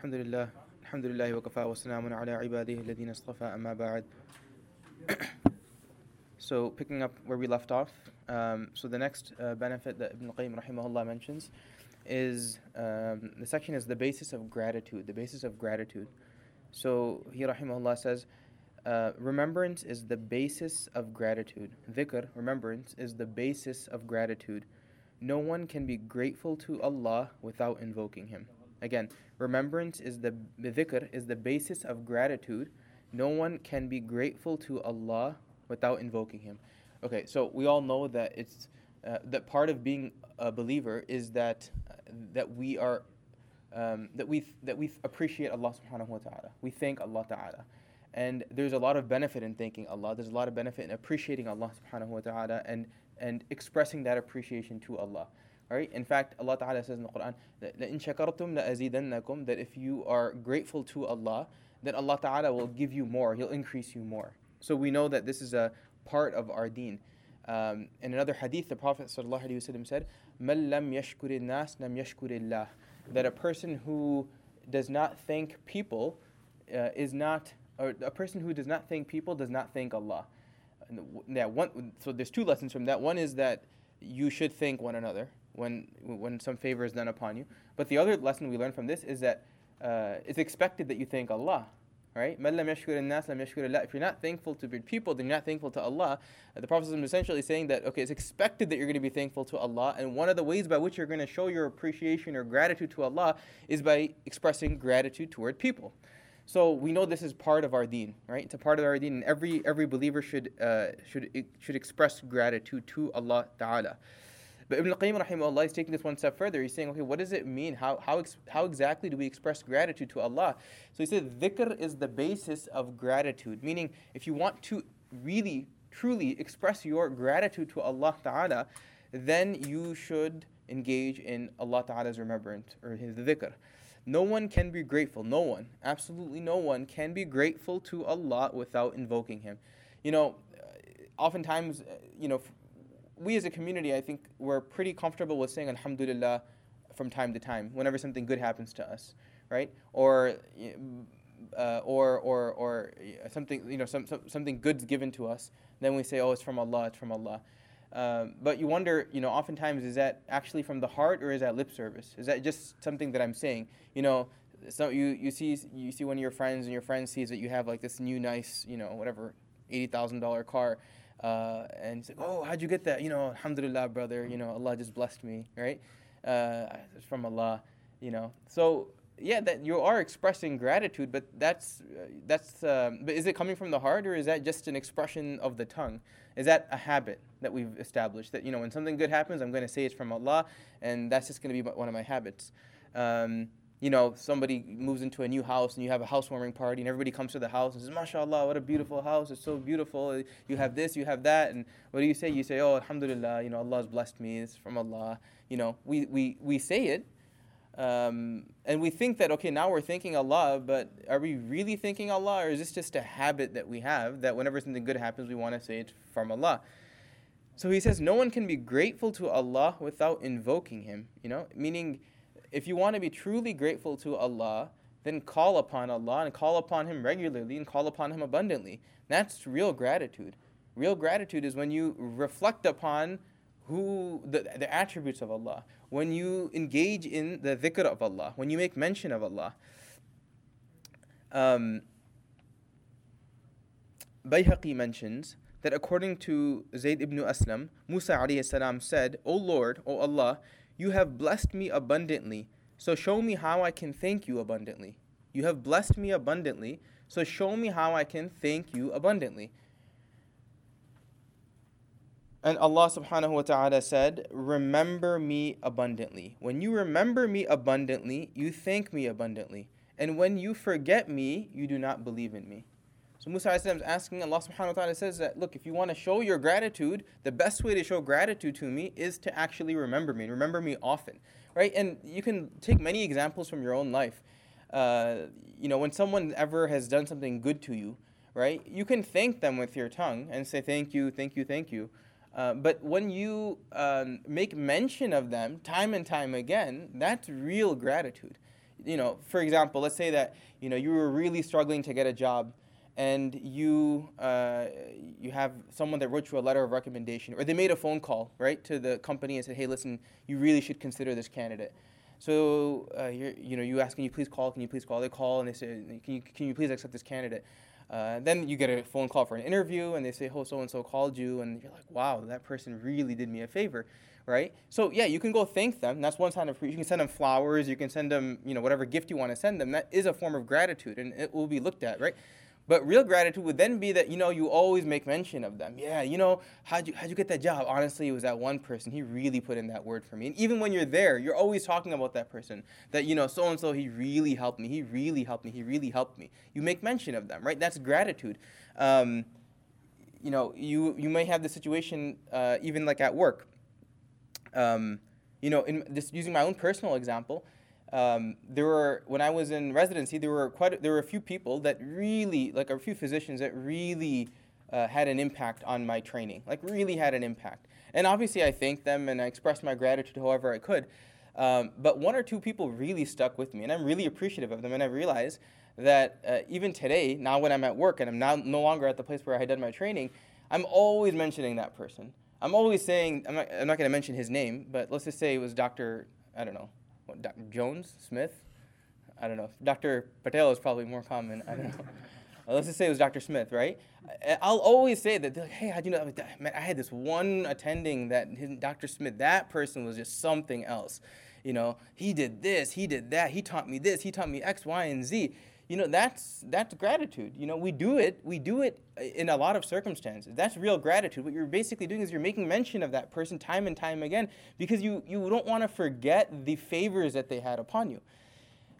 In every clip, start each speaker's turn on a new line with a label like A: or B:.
A: الحمد لله الحمد لله وكفى وسلام على عباده الذين اصطفى أما بعد So picking up where we left off, um, so the next uh, benefit that Ibn Qayyim rahimahullah mentions is um, the section is the basis of gratitude, the basis of gratitude. So he rahimahullah says, uh, remembrance is the basis of gratitude. Dhikr, remembrance, is the basis of gratitude. No one can be grateful to Allah without invoking Him. Again, remembrance is the, dhikr is the basis of gratitude. No one can be grateful to Allah without invoking Him. Okay, so we all know that it's uh, that part of being a believer is that uh, that we are um, that we that we appreciate Allah Subhanahu wa Taala. We thank Allah Taala. And there's a lot of benefit in thanking Allah. There's a lot of benefit in appreciating Allah subhanahu wa ta'ala and, and expressing that appreciation to Allah. All right? In fact, Allah Ta'ala says in the Quran that لَإِن شَكَرْتُمْ لَأَزِيدَنَّكُمْ that if you are grateful to Allah, then Allah Ta'ala will give you more. He'll increase you more. So we know that this is a part of our deen. Um, in another hadith, the Prophet ﷺ said, مَن لَمْ يَشْكُرِ النَّاسِ لَمْ يَشْكُرِ اللَّهِ That a person who does not thank people uh, is not or a person who does not thank people does not thank Allah. Yeah, one, so there's two lessons from that. One is that you should thank one another when when some favor is done upon you. But the other lesson we learn from this is that uh, it's expected that you thank Allah. Right? If you're not thankful to people, then you're not thankful to Allah. The Prophet is essentially saying that okay, it's expected that you're going to be thankful to Allah, and one of the ways by which you're going to show your appreciation or gratitude to Allah is by expressing gratitude toward people. So we know this is part of our deen, right? It's a part of our deen, and every every believer should uh, should should express gratitude to Allah Taala. But Ibn al-Qayyim rahimahullah is taking this one step further. He's saying, okay, what does it mean? How, how, ex- how exactly do we express gratitude to Allah? So he said, dhikr is the basis of gratitude. Meaning, if you want to really, truly express your gratitude to Allah Ta'ala, then you should engage in Allah Ta'ala's remembrance or His dhikr. No one can be grateful. No one, absolutely no one, can be grateful to Allah without invoking Him. You know, oftentimes, you know, we as a community, I think we're pretty comfortable with saying Alhamdulillah from time to time whenever something good happens to us, right? Or, uh, or, or, or something, you know, some, some, something good's given to us. Then we say, oh, it's from Allah, it's from Allah. Um, but you wonder, you know, oftentimes is that actually from the heart or is that lip service? Is that just something that I'm saying? You know, so you, you see you see one of your friends and your friend sees that you have like this new nice, you know, whatever, eighty thousand dollar car, uh, and he's like, oh, how'd you get that? You know, Alhamdulillah, brother. You know, Allah just blessed me, right? Uh, it's from Allah, you know. So yeah, that you are expressing gratitude, but that's uh, that's. Um, but is it coming from the heart, or is that just an expression of the tongue? Is that a habit that we've established? That you know, when something good happens, I'm going to say it's from Allah, and that's just going to be one of my habits. Um, you know, somebody moves into a new house and you have a housewarming party and everybody comes to the house and says, MashaAllah, what a beautiful house. It's so beautiful. You have this, you have that. And what do you say? You say, oh, Alhamdulillah, you know, Allah has blessed me. It's from Allah. You know, we, we, we say it, um, and we think that, okay, now we're thanking Allah, but are we really thanking Allah, or is this just a habit that we have that whenever something good happens, we want to say it's from Allah? So he says, no one can be grateful to Allah without invoking Him, you know, meaning if you want to be truly grateful to Allah, then call upon Allah and call upon Him regularly and call upon Him abundantly. That's real gratitude. Real gratitude is when you reflect upon who the, the attributes of Allah, when you engage in the dhikr of Allah, when you make mention of Allah. Um, Bayhaqi mentions that according to Zayd ibn Aslam, Musa salam said, O Lord, O Allah, you have blessed me abundantly, so show me how I can thank you abundantly. You have blessed me abundantly, so show me how I can thank you abundantly. And Allah subhanahu wa ta'ala said, Remember me abundantly. When you remember me abundantly, you thank me abundantly. And when you forget me, you do not believe in me. So Musa is asking, Allah subhanahu wa ta'ala says that, look, if you want to show your gratitude, the best way to show gratitude to me is to actually remember me, and remember me often. Right? And you can take many examples from your own life. Uh, you know, when someone ever has done something good to you, right, you can thank them with your tongue and say, thank you, thank you, thank you. Uh, but when you um, make mention of them time and time again, that's real gratitude. you know, for example, let's say that you know you were really struggling to get a job, and you uh, you have someone that wrote you a letter of recommendation, or they made a phone call right to the company and said, hey, listen, you really should consider this candidate. So uh, you know, you ask, can you please call? Can you please call? They call and they say, can you, can you please accept this candidate? Uh, then you get a phone call for an interview, and they say, "Oh, so and so called you," and you're like, "Wow, that person really did me a favor." right? So yeah, you can go thank them. That's one sign of you can send them flowers. You can send them, you know, whatever gift you want to send them. That is a form of gratitude, and it will be looked at, right? But real gratitude would then be that you know you always make mention of them. Yeah, you know how'd you how'd you get that job? Honestly, it was that one person. He really put in that word for me. And even when you're there, you're always talking about that person. That you know so and so he really helped me. He really helped me. He really helped me. You make mention of them, right? That's gratitude. Um, you know, you you may have the situation uh, even like at work um, you know, in just using my own personal example, um, there were when I was in residency, there were quite a, there were a few people that really like a few physicians that really uh, had an impact on my training, like really had an impact. And obviously, I thanked them and I expressed my gratitude however I could. Um, but one or two people really stuck with me, and I'm really appreciative of them. And I realize that uh, even today, now when I'm at work and I'm now no longer at the place where I had done my training, I'm always mentioning that person. I'm always saying, I'm not, I'm not going to mention his name, but let's just say it was Dr. I don't know, Dr. Jones, Smith? I don't know. Dr. Patel is probably more common. I don't know. let's just say it was Dr. Smith, right? I'll always say that, like, hey, how'd you know? Man, I had this one attending that Dr. Smith, that person was just something else. You know, he did this, he did that, he taught me this, he taught me X, Y, and Z you know that's that's gratitude. You know we do it we do it in a lot of circumstances. That's real gratitude. What you're basically doing is you're making mention of that person time and time again because you you don't want to forget the favors that they had upon you.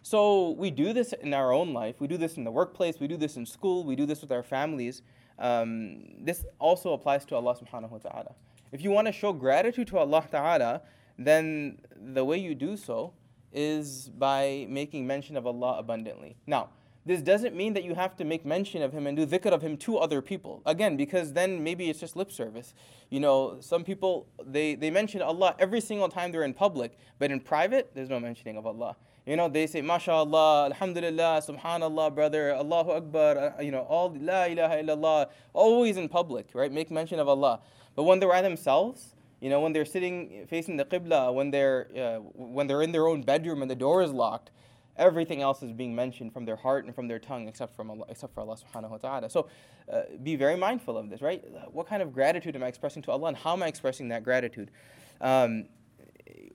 A: So we do this in our own life. We do this in the workplace. We do this in school. We do this with our families. Um, this also applies to allah subhanahu wa ta'ala. If you want to show gratitude to allah ta'ala then the way you do so is by making mention of allah abundantly. Now this doesn't mean that you have to make mention of him and do dhikr of him to other people. Again, because then maybe it's just lip service. You know, some people, they, they mention Allah every single time they're in public, but in private, there's no mentioning of Allah. You know, they say, MashaAllah, Alhamdulillah, Subhanallah, brother, Allahu Akbar, uh, you know, all La ilaha illallah, always in public, right? Make mention of Allah. But when they're by themselves, you know, when they're sitting facing the Qibla, when they're, uh, when they're in their own bedroom and the door is locked, everything else is being mentioned from their heart and from their tongue except from Allah, except for Allah subhanahu wa ta'ala. So uh, be very mindful of this, right? What kind of gratitude am I expressing to Allah and how am I expressing that gratitude? Um,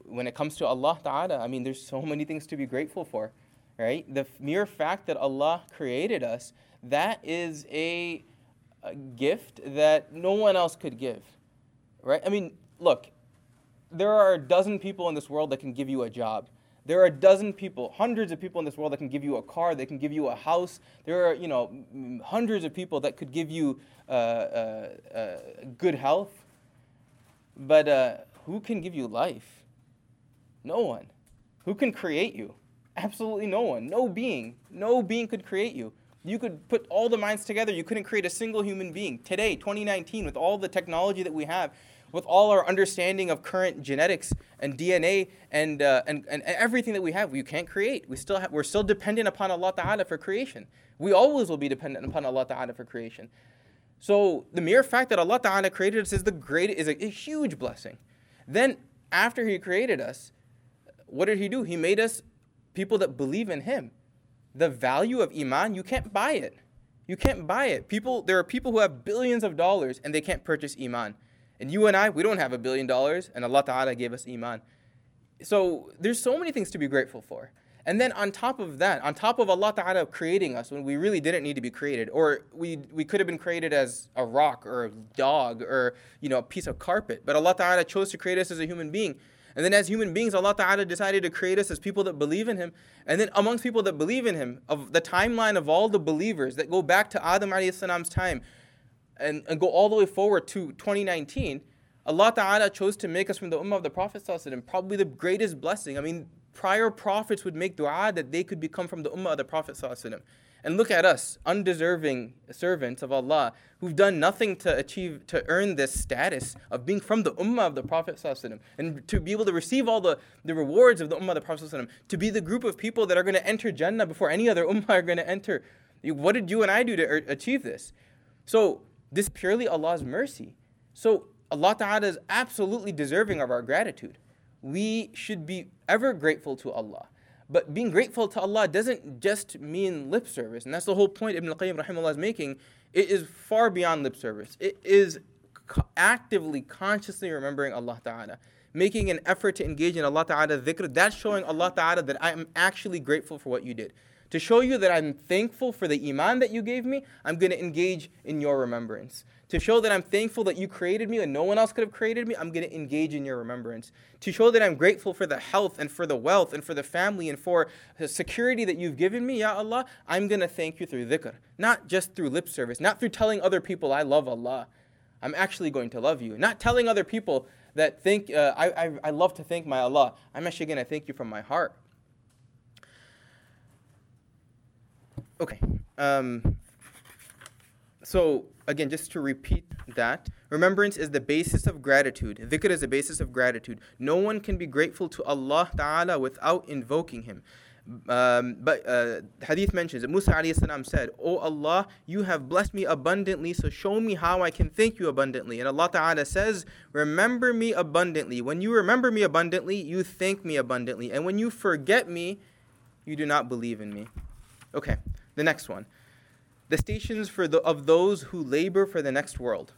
A: when it comes to Allah ta'ala, I mean, there's so many things to be grateful for, right? The mere fact that Allah created us, that is a, a gift that no one else could give, right? I mean, look, there are a dozen people in this world that can give you a job there are a dozen people, hundreds of people in this world that can give you a car, they can give you a house. There are, you know, hundreds of people that could give you uh, uh, uh, good health. But uh, who can give you life? No one. Who can create you? Absolutely no one. No being. No being could create you. You could put all the minds together. You couldn't create a single human being. Today, 2019, with all the technology that we have, with all our understanding of current genetics and DNA and, uh, and, and everything that we have, we can't create. We still have, we're still dependent upon Allah Ta'ala for creation. We always will be dependent upon Allah Ta'ala for creation. So the mere fact that Allah Ta'ala created us is the great is a, a huge blessing. Then after He created us, what did He do? He made us people that believe in Him. The value of Iman, you can't buy it. You can't buy it. People, there are people who have billions of dollars and they can't purchase Iman. And you and I, we don't have a billion dollars, and Allah Ta'ala gave us Iman. So there's so many things to be grateful for. And then on top of that, on top of Allah Ta'ala creating us when we really didn't need to be created, or we, we could have been created as a rock or a dog or you know a piece of carpet, but Allah Ta'ala chose to create us as a human being. And then as human beings, Allah Ta'ala decided to create us as people that believe in Him. And then amongst people that believe in Him, of the timeline of all the believers that go back to Adam alayhi salam's time, and, and go all the way forward to 2019, Allah Ta'ala chose to make us from the Ummah of the Prophet, probably the greatest blessing. I mean, prior prophets would make dua that they could become from the ummah of the Prophet. And look at us, undeserving servants of Allah, who've done nothing to achieve, to earn this status of being from the ummah of the Prophet and to be able to receive all the, the rewards of the ummah of the Prophet to be the group of people that are going to enter Jannah before any other ummah are going to enter. What did you and I do to er, achieve this? So this is purely Allah's mercy. So Allah Ta'ala is absolutely deserving of our gratitude. We should be ever grateful to Allah. But being grateful to Allah doesn't just mean lip service. And that's the whole point Ibn al-Qayyim rahimahullah is making. It is far beyond lip service. It is co- actively, consciously remembering Allah Ta'ala. Making an effort to engage in Allah Ta'ala dhikr. That's showing Allah Ta'ala that I am actually grateful for what you did. To show you that I'm thankful for the iman that you gave me, I'm going to engage in your remembrance. To show that I'm thankful that you created me and no one else could have created me, I'm going to engage in your remembrance. To show that I'm grateful for the health and for the wealth and for the family and for the security that you've given me, Ya Allah, I'm going to thank you through dhikr. Not just through lip service, not through telling other people I love Allah. I'm actually going to love you. Not telling other people that think, uh, I, I, I love to thank my Allah. I'm actually going to thank you from my heart. Okay. Um, so again, just to repeat that, remembrance is the basis of gratitude. Dhikr is the basis of gratitude. No one can be grateful to Allah Ta'ala without invoking Him. Um, but uh, hadith mentions that Musa salam said, O Allah, you have blessed me abundantly, so show me how I can thank you abundantly. And Allah Ta'ala says, Remember me abundantly. When you remember me abundantly, you thank me abundantly. And when you forget me, you do not believe in me. Okay, the next one the stations for the, of those who labor for the next world.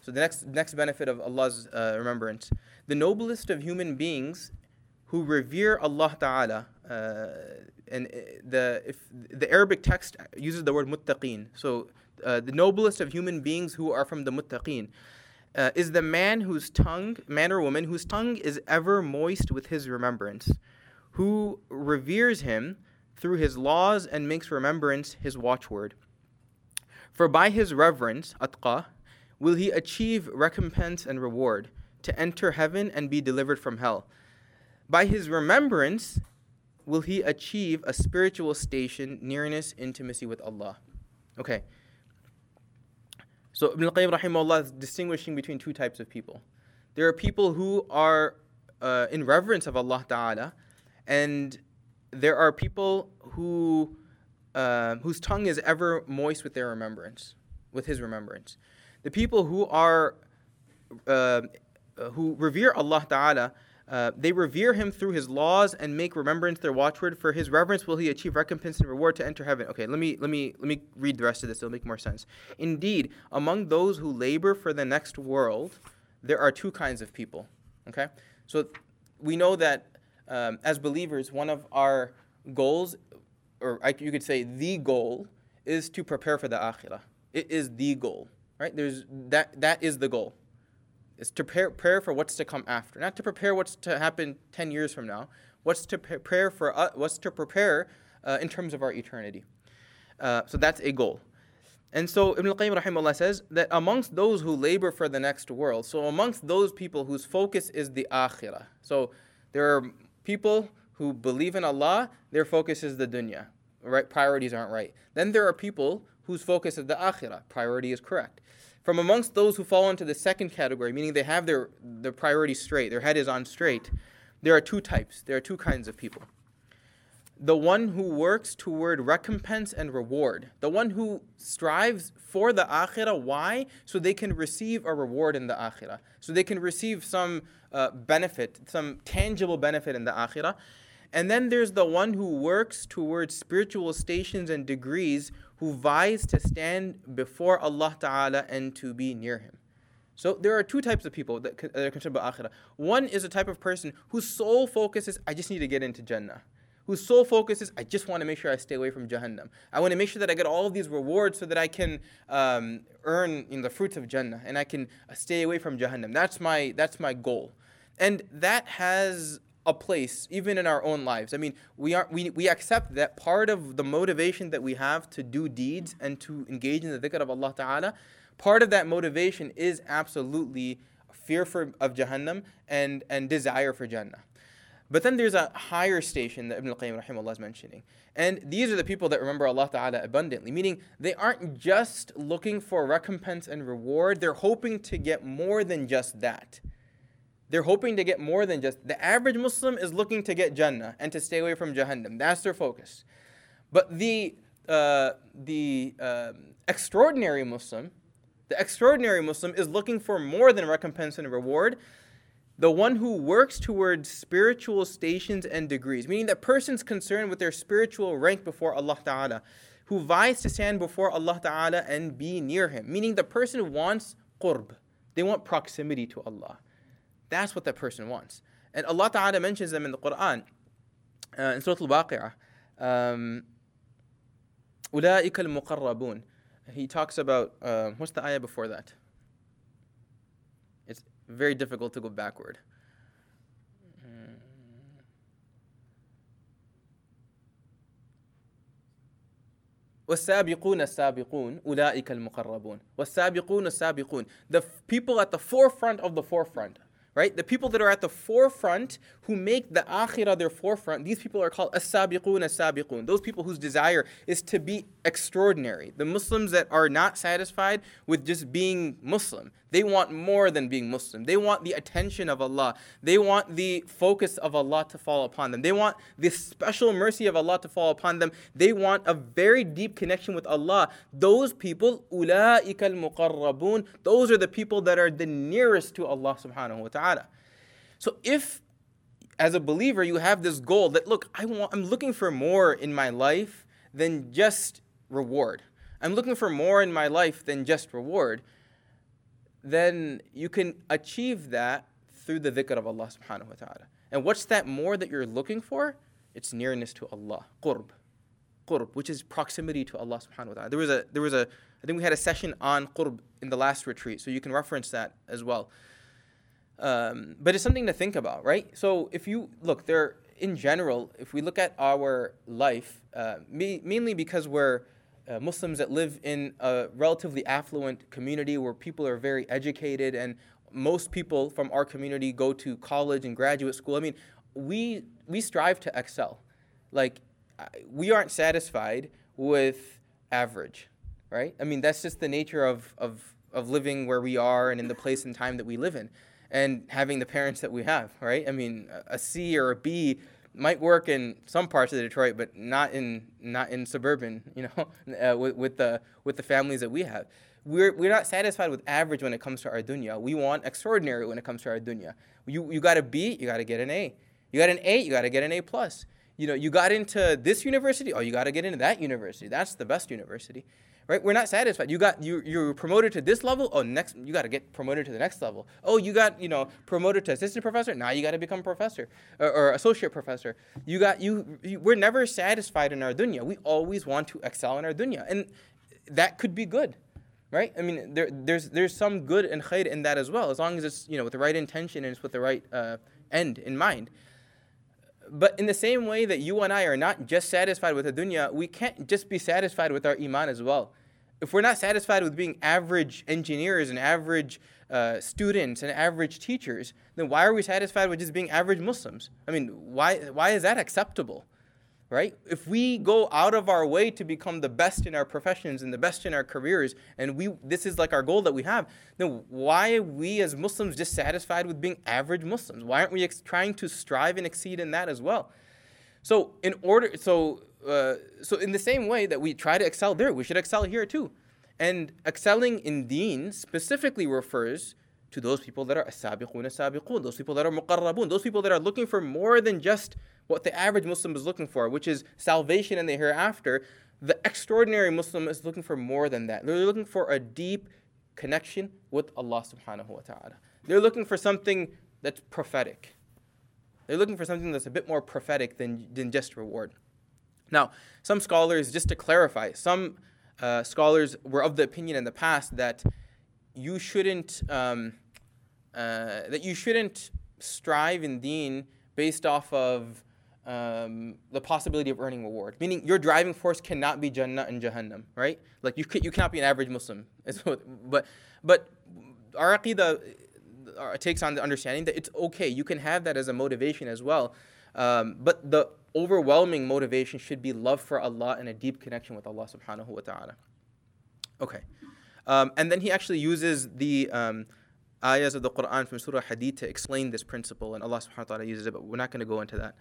A: So the next next benefit of Allah's uh, remembrance, the noblest of human beings who revere Allah Taala, uh, and uh, the if the Arabic text uses the word muttaqin. So uh, the noblest of human beings who are from the muttaqin. Uh, is the man whose tongue, man or woman, whose tongue is ever moist with his remembrance, who reveres him through his laws and makes remembrance his watchword. For by his reverence, atqa, will he achieve recompense and reward, to enter heaven and be delivered from hell. By his remembrance will he achieve a spiritual station, nearness, intimacy with Allah. Okay. So Ibn al-Qayyim rahimahullah is distinguishing between two types of people. There are people who are uh, in reverence of Allah Ta'ala, and there are people who uh, whose tongue is ever moist with their remembrance, with His remembrance. The people who are uh, who revere Allah Taala, uh, they revere Him through His laws and make remembrance their watchword. For His reverence will He achieve recompense and reward to enter heaven. Okay, let me let me let me read the rest of this. It'll make more sense. Indeed, among those who labor for the next world, there are two kinds of people. Okay, so we know that um, as believers, one of our goals or I, you could say the goal is to prepare for the akhirah. It is the goal, right? There's that that is the goal. It's to prepare, prepare for what's to come after, not to prepare what's to happen 10 years from now. What's to prepare for uh, what's to prepare uh, in terms of our eternity. Uh, so that's a goal. And so Ibn al-Qayyim rahimahullah says that amongst those who labor for the next world, so amongst those people whose focus is the akhirah. So there are people who believe in Allah, their focus is the dunya. Right? Priorities aren't right. Then there are people whose focus is the akhirah. Priority is correct. From amongst those who fall into the second category, meaning they have their, their priorities straight, their head is on straight, there are two types. There are two kinds of people. The one who works toward recompense and reward. The one who strives for the akhirah. Why? So they can receive a reward in the akhirah. So they can receive some uh, benefit, some tangible benefit in the akhirah. And then there's the one who works towards spiritual stations and degrees who vies to stand before Allah Ta'ala and to be near Him. So there are two types of people that, are concerned about akhirah. One is a type of person whose sole focus is, I just need to get into Jannah. Whose sole focus is, I just want to make sure I stay away from Jahannam. I want to make sure that I get all of these rewards so that I can um, earn the fruits of Jannah and I can uh, stay away from Jahannam. That's my, that's my goal. And that has a place even in our own lives. I mean, we are we, we accept that part of the motivation that we have to do deeds and to engage in the dhikr of Allah Ta'ala, part of that motivation is absolutely fear for of Jahannam and, and desire for Jannah. But then there's a higher station that Ibn al-Qayyim rahimahullah is mentioning. And these are the people that remember Allah Ta'ala abundantly, meaning they aren't just looking for recompense and reward, they're hoping to get more than just that. They're hoping to get more than just the average Muslim is looking to get Jannah and to stay away from Jahannam. That's their focus. But the uh, the uh, extraordinary Muslim, the extraordinary Muslim is looking for more than recompense and reward the one who works towards spiritual stations and degrees, meaning that persons concerned with their spiritual rank before Allah Ta'ala, who vies to stand before Allah Ta'ala and be near Him, meaning the person wants qurb, they want proximity to Allah. That's what that person wants. And Allah Ta'ala mentions them in the Quran, uh, in Surah Al Waqi'ah. Um, المقربون. He talks about, uh, what's the ayah before that? very difficult to go backward. والسابقون السابقون أولئك المقربون والسابقون السابقون the people at the forefront of the forefront right? The people that are at the forefront who make the akhirah their forefront, these people are called as-sabiqun as-sabiqun. Those people whose desire is to be extraordinary. The Muslims that are not satisfied with just being Muslim. They want more than being Muslim. They want the attention of Allah. They want the focus of Allah to fall upon them. They want the special mercy of Allah to fall upon them. They want a very deep connection with Allah. Those people, أُولَٰئِكَ الْمُقَرَّبُونَ Those are the people that are the nearest to Allah subhanahu wa ta'ala. So if as a believer you have this goal that look, I want I'm looking for more in my life than just reward. I'm looking for more in my life than just reward then you can achieve that through the dhikr of Allah subhanahu wa ta'ala. And what's that more that you're looking for? It's nearness to Allah. Qurb. Qurb, which is proximity to Allah subhanahu wa ta'ala. There was a there was a I think we had a session on qurb in the last retreat, so you can reference that as well. Um, but it's something to think about, right? So if you look there in general, if we look at our life, uh, me, mainly because we're uh, Muslims that live in a relatively affluent community where people are very educated and most people from our community go to college and graduate school. I mean, we we strive to excel. Like we aren't satisfied with average, right? I mean, that's just the nature of of of living where we are and in the place and time that we live in and having the parents that we have, right? I mean, a C or a B might work in some parts of Detroit, but not in not in suburban. You know, uh, with, with the with the families that we have, we're we're not satisfied with average when it comes to our dunya. We want extraordinary when it comes to our dunya. You you got a B, you got to get an A. You got an A, you got to get an A plus. You know, you got into this university, oh, you got to get into that university. That's the best university right? We're not satisfied. You got you you're promoted to this level. Oh, next you got to get promoted to the next level. Oh, you got you know promoted to assistant professor. Now you got to become professor or, or, associate professor. You got you, you. We're never satisfied in our dunya. We always want to excel in our dunya, and that could be good. Right? I mean, there, there's there's some good and khair in that as well, as long as it's you know with the right intention and it's with the right uh, end in mind. But in the same way that you and I are not just satisfied with the dunya, we can't just be satisfied with our iman as well. If we're not satisfied with being average engineers and average uh, students and average teachers, then why are we satisfied with just being average Muslims? I mean, why, why is that acceptable? Right? If we go out of our way to become the best in our professions and the best in our careers, and we this is like our goal that we have, then why are we as Muslims dissatisfied with being average Muslims? Why aren't we ex- trying to strive and exceed in that as well? So in order, so uh, so in the same way that we try to excel there, we should excel here too. And excelling in Deen specifically refers to those people that are as-sabiqun as-sabiqun, those people that are muqarrabun, those people that are looking for more than just what the average Muslim is looking for, which is salvation in the hereafter, the extraordinary Muslim is looking for more than that. They're looking for a deep connection with Allah subhanahu wa ta'ala. They're looking for something that's prophetic. They're looking for something that's a bit more prophetic than, than just reward. Now, some scholars, just to clarify, some uh, scholars were of the opinion in the past that you shouldn't um, uh, that you shouldn't strive in Deen based off of um, the possibility of earning reward. Meaning your driving force cannot be Jannah and Jahannam, right? Like you, you cannot be an average Muslim. but, but our Aqidah uh, takes on the understanding that it's okay. You can have that as a motivation as well. Um, but the overwhelming motivation should be love for Allah and a deep connection with Allah subhanahu wa ta'ala. Okay. Um, and then he actually uses the um, ayahs of the Quran from Surah Hadid to explain this principle, and Allah subhanahu wa ta'ala uses it, but we're not going to go into that.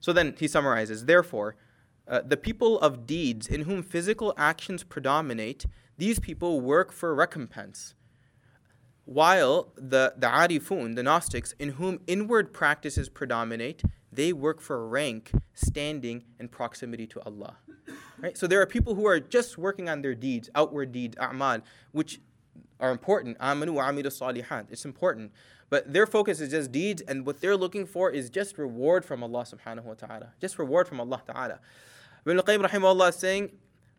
A: So then he summarizes Therefore, uh, the people of deeds in whom physical actions predominate, these people work for recompense. While the, the arifun, the Gnostics, in whom inward practices predominate, they work for rank, standing, and proximity to Allah. Right? So there are people who are just working on their deeds, outward deeds, a'mal, which are important. Amanu wa amilu salihat. It's important. But their focus is just deeds, and what they're looking for is just reward from Allah subhanahu wa ta'ala. Just reward from Allah ta'ala. Ibn al-Qayyim rahimahullah is saying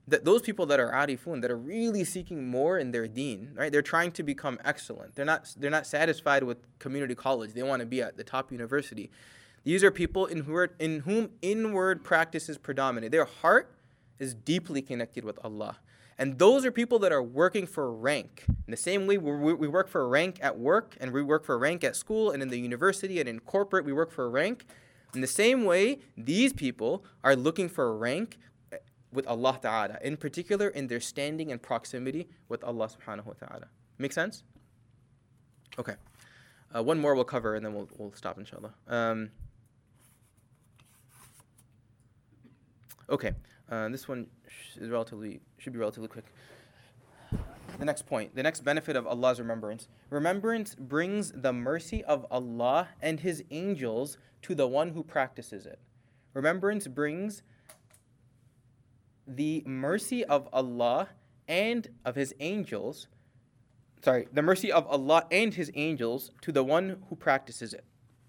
A: that those people that are arifun, that are really seeking more in their deen, right? They're trying to become excellent. They're not, they're not satisfied with community college. They want to be at the top university. These are people in, who are, in whom inward practices predominate. Their heart is deeply connected with Allah. And those are people that are working for rank. In the same way we work for rank at work and we work for rank at school and in the university and in corporate we work for rank. In the same way, these people are looking for rank with Allah Ta'ala, in particular in their standing and proximity with Allah Subhanahu wa Ta'ala. Make sense? Okay. Uh, one more we'll cover and then we'll, we'll stop inshallah. Um, okay. Uh, this one is relatively should be relatively quick. The next point, the next benefit of Allah's remembrance. Remembrance brings the mercy of Allah and His angels to the one who practices it. Remembrance brings the mercy of Allah and of His angels, sorry, the mercy of Allah and His angels to the one who practices it.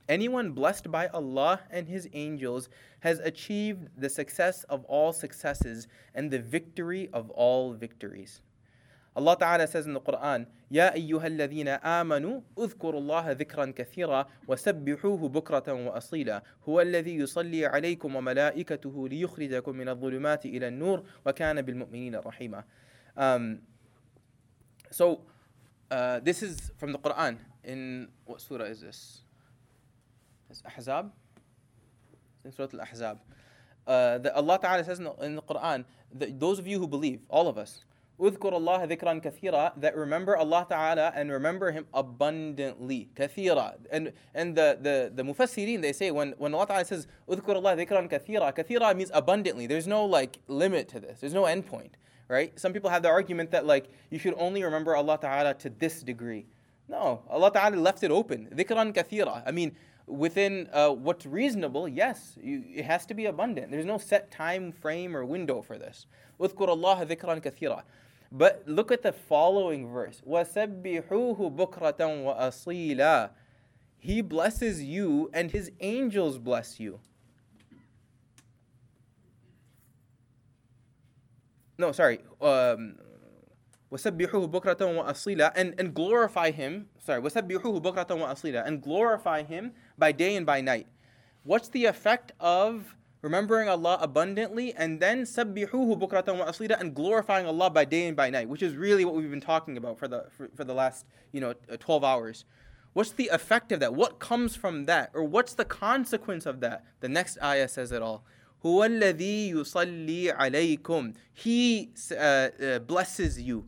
A: Anyone blessed by Allah and His angels has achieved the success of all successes and the victory of all victories. Allah Ta'ala says in the Quran, يا أيها الذين آمنوا اذكروا الله ذكرا كثيرا وسبحوه بكرة وأصيلا هو الذي يصلي عليكم وملائكته ليخرجكم من الظلمات إلى النور وكان بالمؤمنين رحيما. Um, so, uh, this is from the Quran. In what surah is this? It's Ahzab. in Surah Al Ahzab. Uh, Allah Ta'ala says in the, in the Quran, that those of you who believe, all of us, اذكر الله ذكرا كثيرا that remember Allah Ta'ala and remember Him abundantly. كثيرا. And, and the, the, the Mufassirin, they say when, when Allah Ta'ala says اذكر الله ذكرا كثيرا, كثيرا means abundantly. There's no like limit to this. There's no endpoint. Right? Some people have the argument that like you should only remember Allah Ta'ala to this degree. No, Allah Ta'ala left it open. ذكرا كثيرا. I mean, within uh, what's reasonable, yes, you, it has to be abundant. There's no set time frame or window for this. اذكر الله ذكرا كثيرا. But look at the following verse. وَسَبِّحُوهُ بُكْرَةً وَأَصِيلًا He blesses you and His angels bless you. No, sorry. Um, وَسَبِّحُوهُ بُكْرَةً وَأَصِيلًا and, and glorify Him. Sorry. وَسَبِّحُوهُ بُكْرَةً وَأَصِيلًا and glorify Him by day and by night. What's the effect of remembering Allah abundantly and then sabbihuhu bukratan wa aslida and glorifying Allah by day and by night, which is really what we've been talking about for the for, for the last, you know, uh, 12 hours. What's the effect of that? What comes from that? Or what's the consequence of that? The next ayah says it all. هو الذي يصلي عليكم. He uh, uh, blesses you.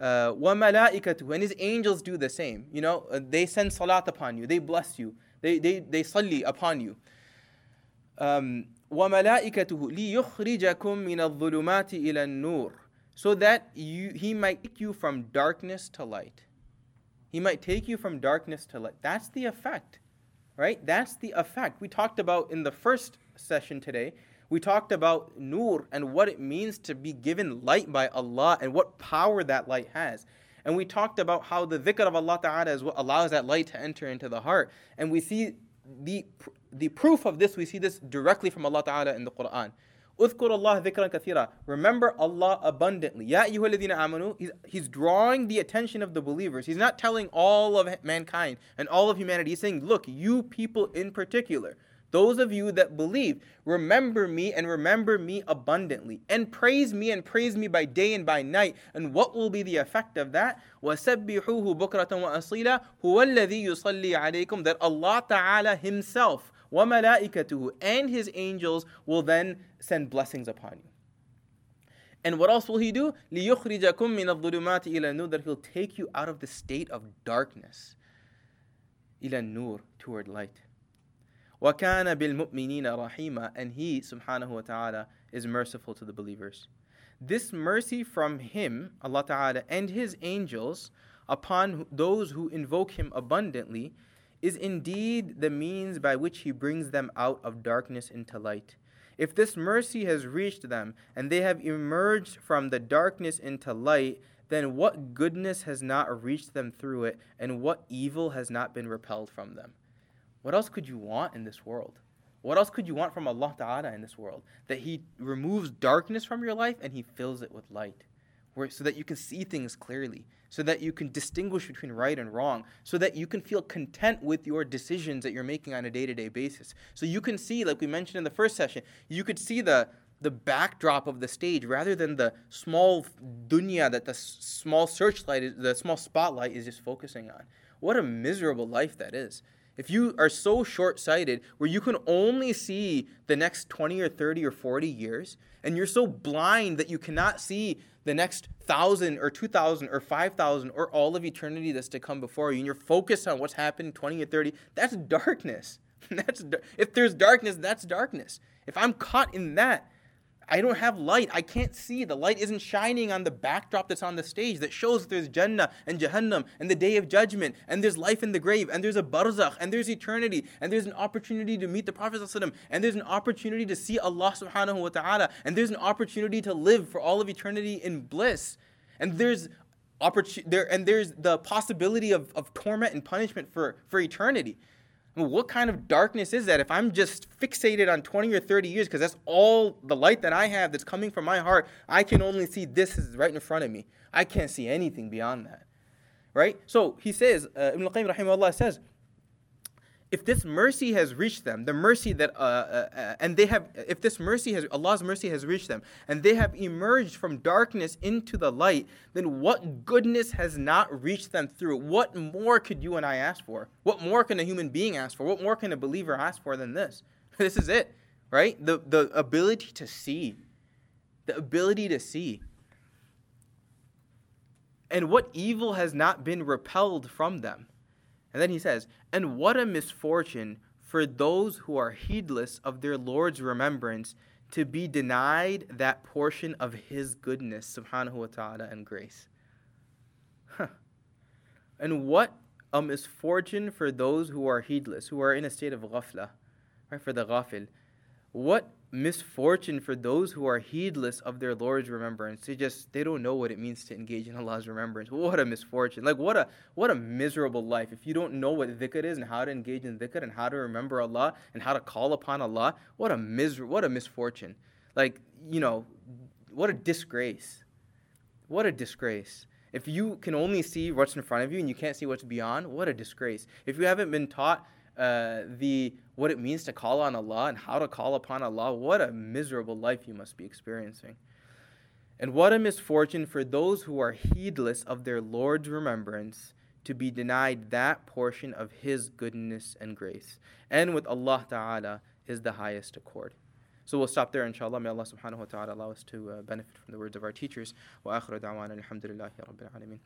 A: Uh, وملائكته and his angels do the same. You know, uh, they send salat upon you. They bless you. They they they salli upon you. Um, وَمَلَائِكَتُهُ لِيُخْرِجَكُم مِّنَ الظُّلُمَاتِ إِلَى النُّورِ So that you, he might take you from darkness to light. He might take you from darkness to light. That's the effect, right? That's the effect. We talked about in the first session today, we talked about nur and what it means to be given light by Allah and what power that light has. And we talked about how the dhikr of Allah Ta'ala is what allows that light to enter into the heart. And we see the, the proof of this, we see this directly from Allah Ta'ala in the Quran. اذكر الله ذكرا كثيرا. Remember Allah abundantly. Ya ayyuhalladhina amanu. He's, he's drawing the attention of the believers. He's not telling all of mankind and all of humanity. He's saying, look, you people in particular. Those of you that believe, remember me and remember me abundantly, and praise me and praise me by day and by night. And what will be the effect of that? وَسَبِّحُوهُ بُكْرَةً وَأَصِيلًا هُوَ الَّذِي يُصَلِّي عَلَيْكُمْ That Allah Ta'ala Himself وَمَلَائِكَتُهُ And his angels will then send blessings upon you. And what else will he do? لِيُخْرِجَكُم مِّنَ الظُّلُمَاتِ إِلَى النُّورِ That he'll take you out of the state of darkness. إِلَى النُّور Toward light. وَكَانَ بِالْمُؤْمِنِينَ رَحِيمًا And he, subhanahu wa ta'ala, is merciful to the believers. This mercy from him, Allah ta'ala, and his angels upon those who invoke him abundantly is indeed the means by which he brings them out of darkness into light. If this mercy has reached them and they have emerged from the darkness into light, then what goodness has not reached them through it, and what evil has not been repelled from them? What else could you want in this world? What else could you want from Allah Ta'ala in this world? That He removes darkness from your life and He fills it with light. Where, so that you can see things clearly, so that you can distinguish between right and wrong, so that you can feel content with your decisions that you're making on a day to day basis. So you can see, like we mentioned in the first session, you could see the, the backdrop of the stage rather than the small dunya that the small searchlight, is, the small spotlight is just focusing on. What a miserable life that is. If you are so short sighted where you can only see the next 20 or 30 or 40 years, and you're so blind that you cannot see the next thousand or 2,000 or 5,000 or all of eternity that's to come before you, and you're focused on what's happened 20 or 30, that's darkness. that's if there's darkness, that's darkness. If I'm caught in that, I don't have light. I can't see. The light isn't shining on the backdrop that's on the stage that shows that there's Jannah and Jahannam and the day of judgment and there's life in the grave and there's a barzakh and there's eternity and there's an opportunity to meet the Prophet and there's an opportunity to see Allah subhanahu wa ta'ala and there's an opportunity to live for all of eternity in bliss. And there's opportunity there and there's the possibility of, of torment and punishment for, for eternity what kind of darkness is that if I'm just fixated on 20 or 30 years because that's all the light that I have that's coming from my heart, I can only see this is right in front of me. I can't see anything beyond that. Right? So he says, uh, Ibn al-Qayyim rahimahullah says, if this mercy has reached them, the mercy that, uh, uh, uh, and they have, if this mercy has, Allah's mercy has reached them, and they have emerged from darkness into the light, then what goodness has not reached them through? What more could you and I ask for? What more can a human being ask for? What more can a believer ask for than this? This is it, right? The, the ability to see. The ability to see. And what evil has not been repelled from them? And then he says, And what a misfortune for those who are heedless of their Lord's remembrance to be denied that portion of his goodness, subhanahu wa ta'ala, and grace. Huh. And what a misfortune for those who are heedless, who are in a state of ghafla, right? For the ghafil. What misfortune for those who are heedless of their Lord's remembrance. They just they don't know what it means to engage in Allah's remembrance. What a misfortune. Like what a what a miserable life. If you don't know what dhikr is and how to engage in dhikr and how to remember Allah and how to call upon Allah, what a miser what a misfortune. Like, you know, what a disgrace. What a disgrace. If you can only see what's in front of you and you can't see what's beyond, what a disgrace. If you haven't been taught uh, the what it means to call on Allah and how to call upon Allah, what a miserable life you must be experiencing. And what a misfortune for those who are heedless of their Lord's remembrance to be denied that portion of His goodness and grace. And with Allah Ta'ala is the highest accord. So we'll stop there, inshallah. May Allah subhanahu wa ta'ala allow us to uh, benefit from the words of our teachers. Wa akhiru da'wana alhamdulillahi rabbil alameen.